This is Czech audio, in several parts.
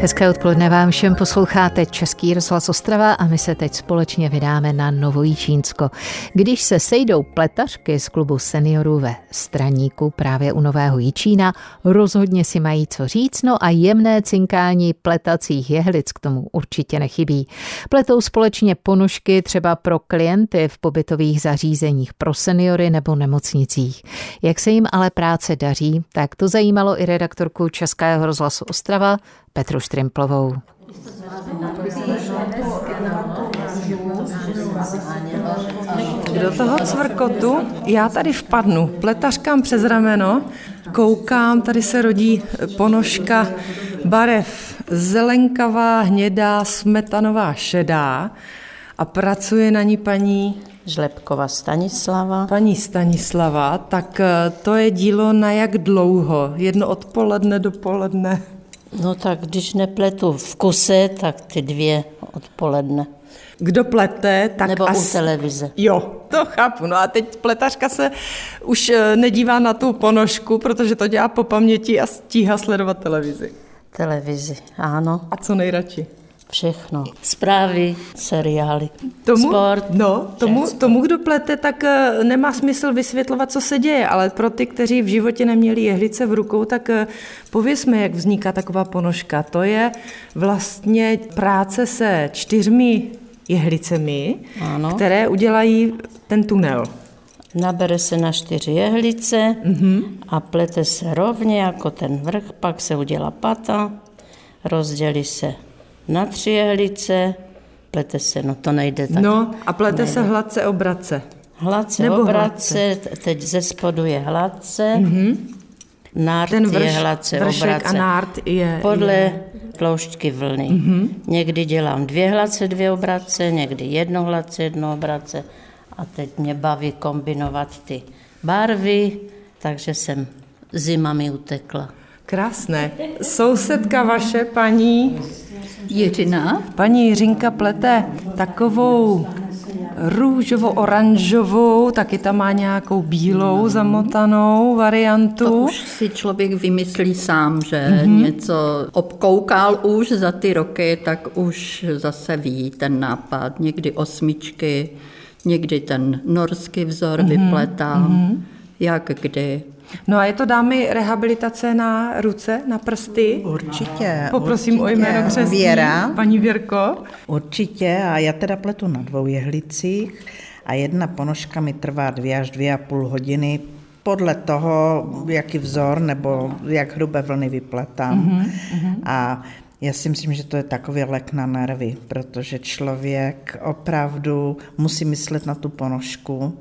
Hezké odpoledne vám všem posloucháte Český rozhlas Ostrava a my se teď společně vydáme na Novojíčínsko. Když se sejdou pletařky z klubu seniorů ve Straníku právě u Nového Jíčína, rozhodně si mají co říct, no a jemné cinkání pletacích jehlic k tomu určitě nechybí. Pletou společně ponožky třeba pro klienty v pobytových zařízeních pro seniory nebo nemocnicích. Jak se jim ale práce daří, tak to zajímalo i redaktorku Českého rozhlasu Ostrava Petru Štrimplovou. Do toho cvrkotu já tady vpadnu, pletařkám přes rameno, koukám, tady se rodí ponožka barev zelenkavá, hnědá, smetanová, šedá a pracuje na ní paní Žlepkova Stanislava. Paní Stanislava, tak eh, to je dílo na jak dlouho? Jedno odpoledne, dopoledne? No tak když nepletu v kuse, tak ty dvě odpoledne. Kdo plete, tak Nebo as... u televize. Jo, to chápu. No a teď pletařka se už eh, nedívá na tu ponožku, protože to dělá po paměti a stíhá sledovat televizi. Televizi, ano. A co nejradši? Všechno. Zprávy, seriály, Tomu, sport. No, tomu, tomu, kdo plete, tak eh, nemá smysl vysvětlovat, co se děje, ale pro ty, kteří v životě neměli jehlice v rukou, tak eh, pověsme, jak vzniká taková ponožka. To je vlastně práce se čtyřmi jehlicemi, Ano. které udělají ten tunel. Nabere se na čtyři jehlice Mhm. a plete se rovně jako ten vrch, pak se udělá pata, rozdělí se na tři jehlice, plete se, no to nejde tak. No a plete se hladce obrace. Hladce Nebo obratce, t- teď ze spodu je hladce, mm-hmm. nárt Ten je vrš, hladce vršek obratce. a nárt je... Podle je tloušťky vlny. Mm-hmm. Někdy dělám dvě hladce, dvě obratce, někdy jedno hladce, jedno obratce. A teď mě baví kombinovat ty barvy, takže jsem zima mi utekla. Krásné. Sousedka vaše, paní Jiřina? Paní Jiřinka plete takovou růžovo-oranžovou, taky tam má nějakou bílou zamotanou To variantu. už si člověk vymyslí sám, že mm-hmm. něco obkoukal už za ty roky, tak už zase ví ten nápad. Někdy osmičky, někdy ten norský vzor mm-hmm. vypletám, mm-hmm. jak kdy. No a je to dámy rehabilitace na ruce, na prsty? Určitě. Poprosím určitě. o jméno křesní. Věra. Paní Věrko. Určitě a já teda pletu na dvou jehlicích a jedna ponožka mi trvá dvě až dvě a půl hodiny podle toho, jaký vzor nebo jak hrubé vlny vypletám. Mm-hmm. A já si myslím, že to je takový lek na nervy, protože člověk opravdu musí myslet na tu ponožku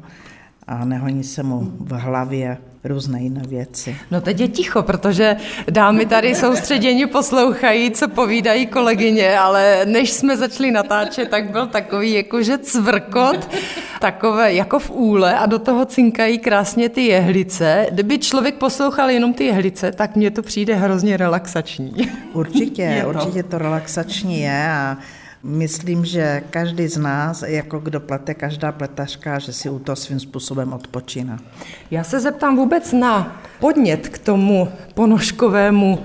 a nehoní se mu v hlavě různé jiné věci. No teď je ticho, protože dámy tady soustředěně poslouchají, co povídají kolegyně, ale než jsme začali natáčet, tak byl takový jakože cvrkot, takové jako v úle a do toho cinkají krásně ty jehlice. Kdyby člověk poslouchal jenom ty jehlice, tak mně to přijde hrozně relaxační. Určitě, Je to. určitě to relaxační je a myslím, že každý z nás, jako kdo plete, každá pletařka, že si u toho svým způsobem odpočíná. Já se zeptám vůbec na podnět k tomu ponožkovému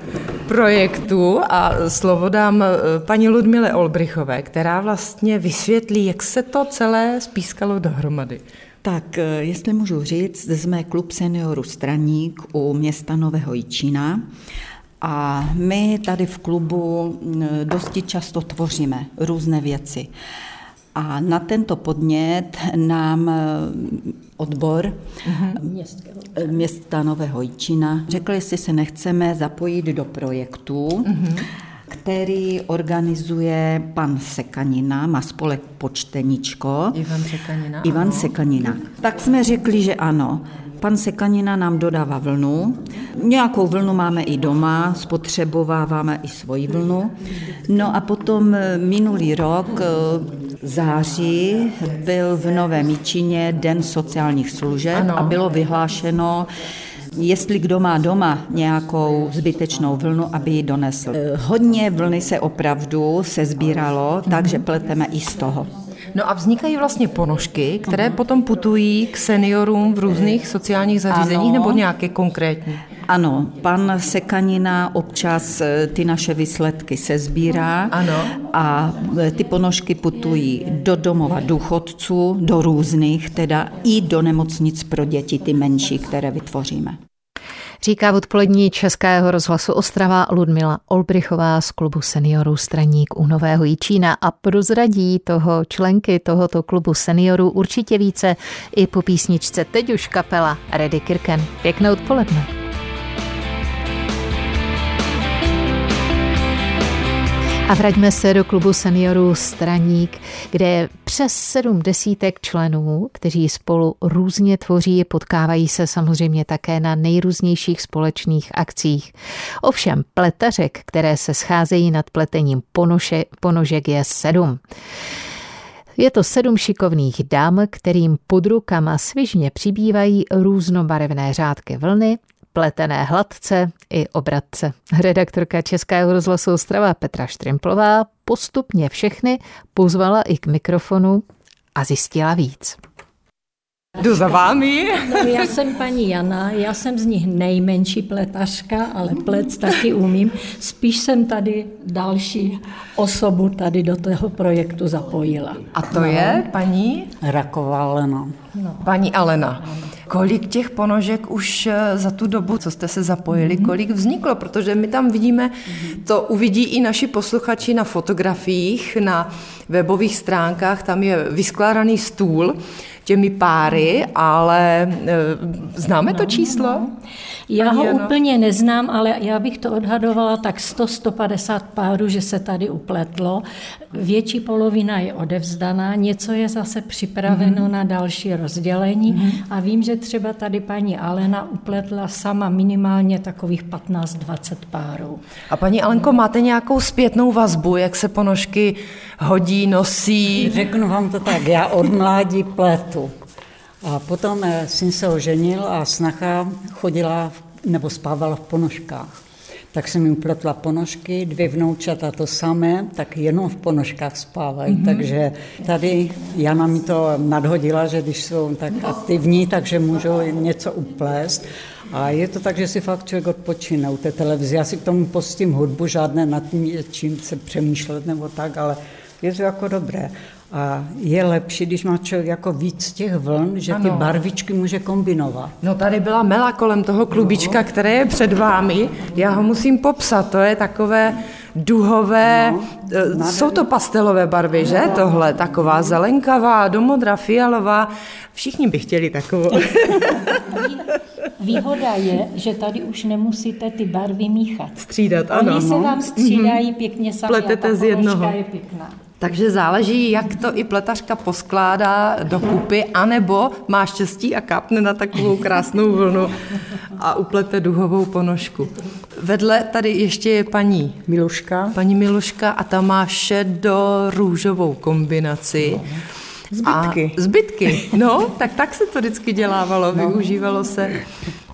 projektu a slovo dám eh, paní Ludmile Olbrichové, která vlastně vysvětlí, jak se to celé spískalo dohromady. Tak, eh, jestli můžu říct, jsme klub seniorů Straník u města Nového Jičína a my tady v klubu dosti často tvoříme různé věci. A na tento podnět nám odbor eh, města Nového Jičína řekl, jestli se nechceme zapojit do projektu, který organizuje pan Sekanina, má spolek Počteničko. Ivan Sekanina, Ivan ano. Sekanina. Tak jsme řekli, že ano. Pan Sekanina nám dodává vlnu. Nějakou vlnu máme i doma, spotřebováváme i svoji vlnu. No a potom eh, minulý rok, eh, září, byl v Novém Míčině Den sociálních služeb Ano. a bylo vyhlášeno, jestli kdo má doma nějakou zbytečnou vlnu, aby ji donesl. Eh, Hodně vlny se opravdu se sbíralo, takže pleteme i z toho. No a vznikají vlastně ponožky, které potom putují k seniorům v různých sociálních zařízeních Ano. nebo nějaké konkrétní? Ano, pan Sekanina občas eh, ty naše výsledky se sbírá Ano. a eh, ty ponožky putují do domova důchodců, do různých, teda i do nemocnic pro děti, ty menší, které vytvoříme. Říká v odpolední Českého rozhlasu Ostrava Ludmila Olbrichová z klubu seniorů Straník u Nového Jičína a prozradí toho členky tohoto klubu seniorů určitě více i po písničce teď už kapela Reddy Kirken. Pěkné odpoledne. A vraťme se do klubu seniorů Straník, kde je přes sedm desítek členů, kteří spolu různě tvoří, potkávají se samozřejmě také na nejrůznějších společných akcích. Ovšem pletařek, které se scházejí nad pletením ponoše, ponožek je sedm. Je to sedm šikovných dám, kterým pod rukama svižně přibývají různobarevné řádky vlny, pletené hladce i obratce. Redaktorka Českého rozhlasu Ostrava Petra Štrimplová postupně všechny pozvala i k mikrofonu a zjistila víc. Jdu za vámi. No, já jsem paní Jana, já jsem z nich nejmenší pletařka, ale plec taky umím. Spíš jsem tady další osobu tady do toho projektu zapojila. A to je paní? Raková Lena. Paní Alena. Kolik těch ponožek už eh, za tu dobu, co jste se zapojili, kolik vzniklo? Protože my tam vidíme, to uvidí i naši posluchači na fotografiích, na webových stránkách, tam je vyskládaný stůl těmi páry, ale e, známe to číslo? Já Paní ho Jano? úplně neznám, ale já bych to odhadovala tak 100-150 párů, že se tady upletlo. Větší polovina je odevzdaná, něco je zase připraveno mm-hmm. na další rozdělení mm-hmm. a vím, že třeba tady paní Alena upletla sama minimálně takových 15-20 párů. A paní Alenko, máte nějakou zpětnou vazbu, jak se ponožky hodí, nosí? Řeknu vám to tak, já od mládí pletu. A potom eh, syn se oženil a snacha chodila nebo spávala v ponožkách. Tak jsem jim pletla ponožky, dvě vnoučata to samé, tak jenom v ponožkách spávají. Mm-hmm. Takže tady Jana mi to nadhodila, že když jsou tak aktivní, takže můžou něco uplést. A je to tak, že si fakt člověk odpočine u té televize. Já si k tomu pustím hudbu, žádné nad tím, čím se přemýšlet nebo tak, ale je to jako dobré. A je lepší, když má člověk jako víc těch vln, že ty Ano. barvičky může kombinovat. No tady byla mela kolem toho klubička, které je před vámi. Já ho musím popsat, to je takové duhové, no, jsou to pastelové barvy, že? Tohle, taková zelenkavá, do modra, fialová. Všichni by chtěli takovou. Výhoda je, že tady už nemusíte ty barvy míchat. Střídat, ano. Oni se vám střídají pěkně sami Pletete a ta z jednoho. je pěkná. Takže záleží, jak to i pletařka poskládá do kupy, anebo má štěstí a kápne na takovou krásnou vlnu a uplete duhovou ponožku. Vedle tady ještě je paní Miluška. Paní Miluška a ta má šedo-růžovou kombinaci. Zbytky. A zbytky, no, tak tak se to vždycky dělávalo, využívalo se.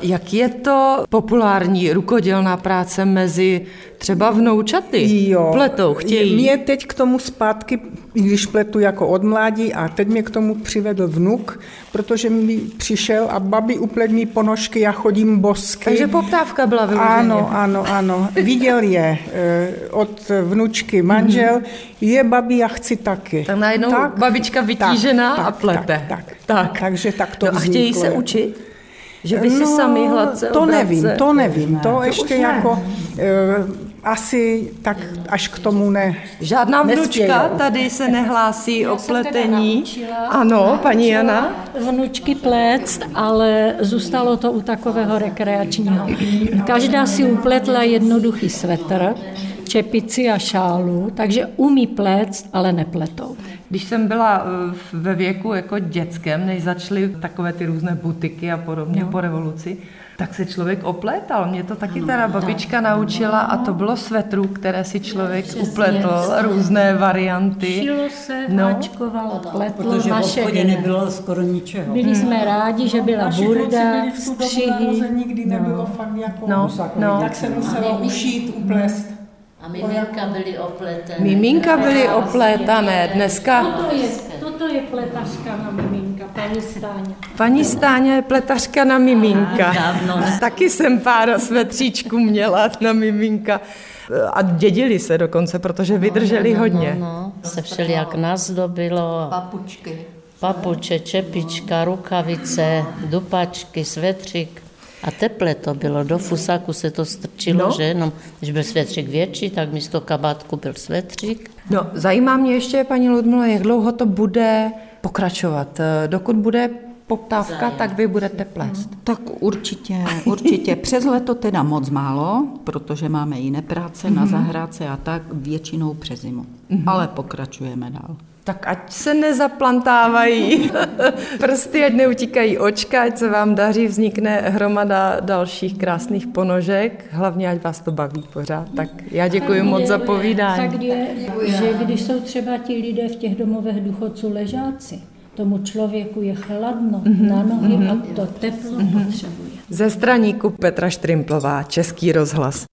Jak je to populární rukodělná práce mezi třeba vnoučaty? Jo. Pletou, chtějí. Mě teď k tomu zpátky, když pletu jako od mládí, a teď mě k tomu přivedl vnuk, protože mi přišel a babi uplet mi ponožky, já chodím bosky. Takže poptávka byla vyloženě. Ano, ano, ano. Viděl je eh, od vnučky manžel, je babi, já chci taky. Tak najednou babička vytížená a plete. Tak, tak, Tak. Takže tak to no a chtějí vzniklo. se učit? Že by si sami hladce No, To obratce- nevím, to nevím. To už ještě ne. jako eh, asi tak až k tomu ne. Žádná vnučka tady se nehlásí o Já pletení. Ano, paní Jana. vnučky pléct, ale zůstalo to u takového rekreačního. Každá si upletla jednoduchý svetr, čepici a šálu, takže umí pléct, ale nepletou. Když jsem byla eh, ve věku jako dětském, než začaly takové ty různé butiky a podobně po revoluci, tak se člověk oplétal. Mě to taky teda babička naučila a to bylo svetru, které si člověk upletl, různé varianty. Šilo se, No. háčkovalo, pletlo, Protože v naše obchodě vina. nebylo skoro ničeho. Byli jsme rádi, že byla burda, střihy. nikdy nebylo fakt jako... No, no. Tak se muselo ušít, uplést. A miminka byly opletené. Miminka byly oplétané, dneska Toto je, toto to je pletařka na miminka, paní Stáňa? Paní Stáňa je pletařka na miminka. Dávno. Taky jsem pár svetříčků měla na miminka. A dědili se dokonce, protože vydrželi hodně. No, no, se všelijak nazdobilo. Papučky. Papuče, čepička, rukavice, dupačky, svetřík. A teple to bylo, do fusáku se to strčilo, No. že jenom, když byl svetřík větší, tak místo kabátku byl svetřík. No, zajímá mě ještě, paní Ludmila, jak dlouho to bude pokračovat. Dokud bude poptávka, tak vy budete plést. Tak určitě, určitě. Přes leto teda moc málo, protože máme jiné práce na zahrádce a tak většinou přes zimu. Ale pokračujeme dál. Tak ať se nezaplantávají prsty, ať neutíkají očka, ať se vám daří, vznikne hromada dalších krásných ponožek, hlavně ať vás to baví pořád. Tak já děkuji moc za povídání. Fakt je, že když jsou třeba ti lidé v těch domovech důchodců ležáci, tomu člověku je chladno na nohy a to teplo potřebuje. Ze straníku Petra Štrimplová, Český rozhlas.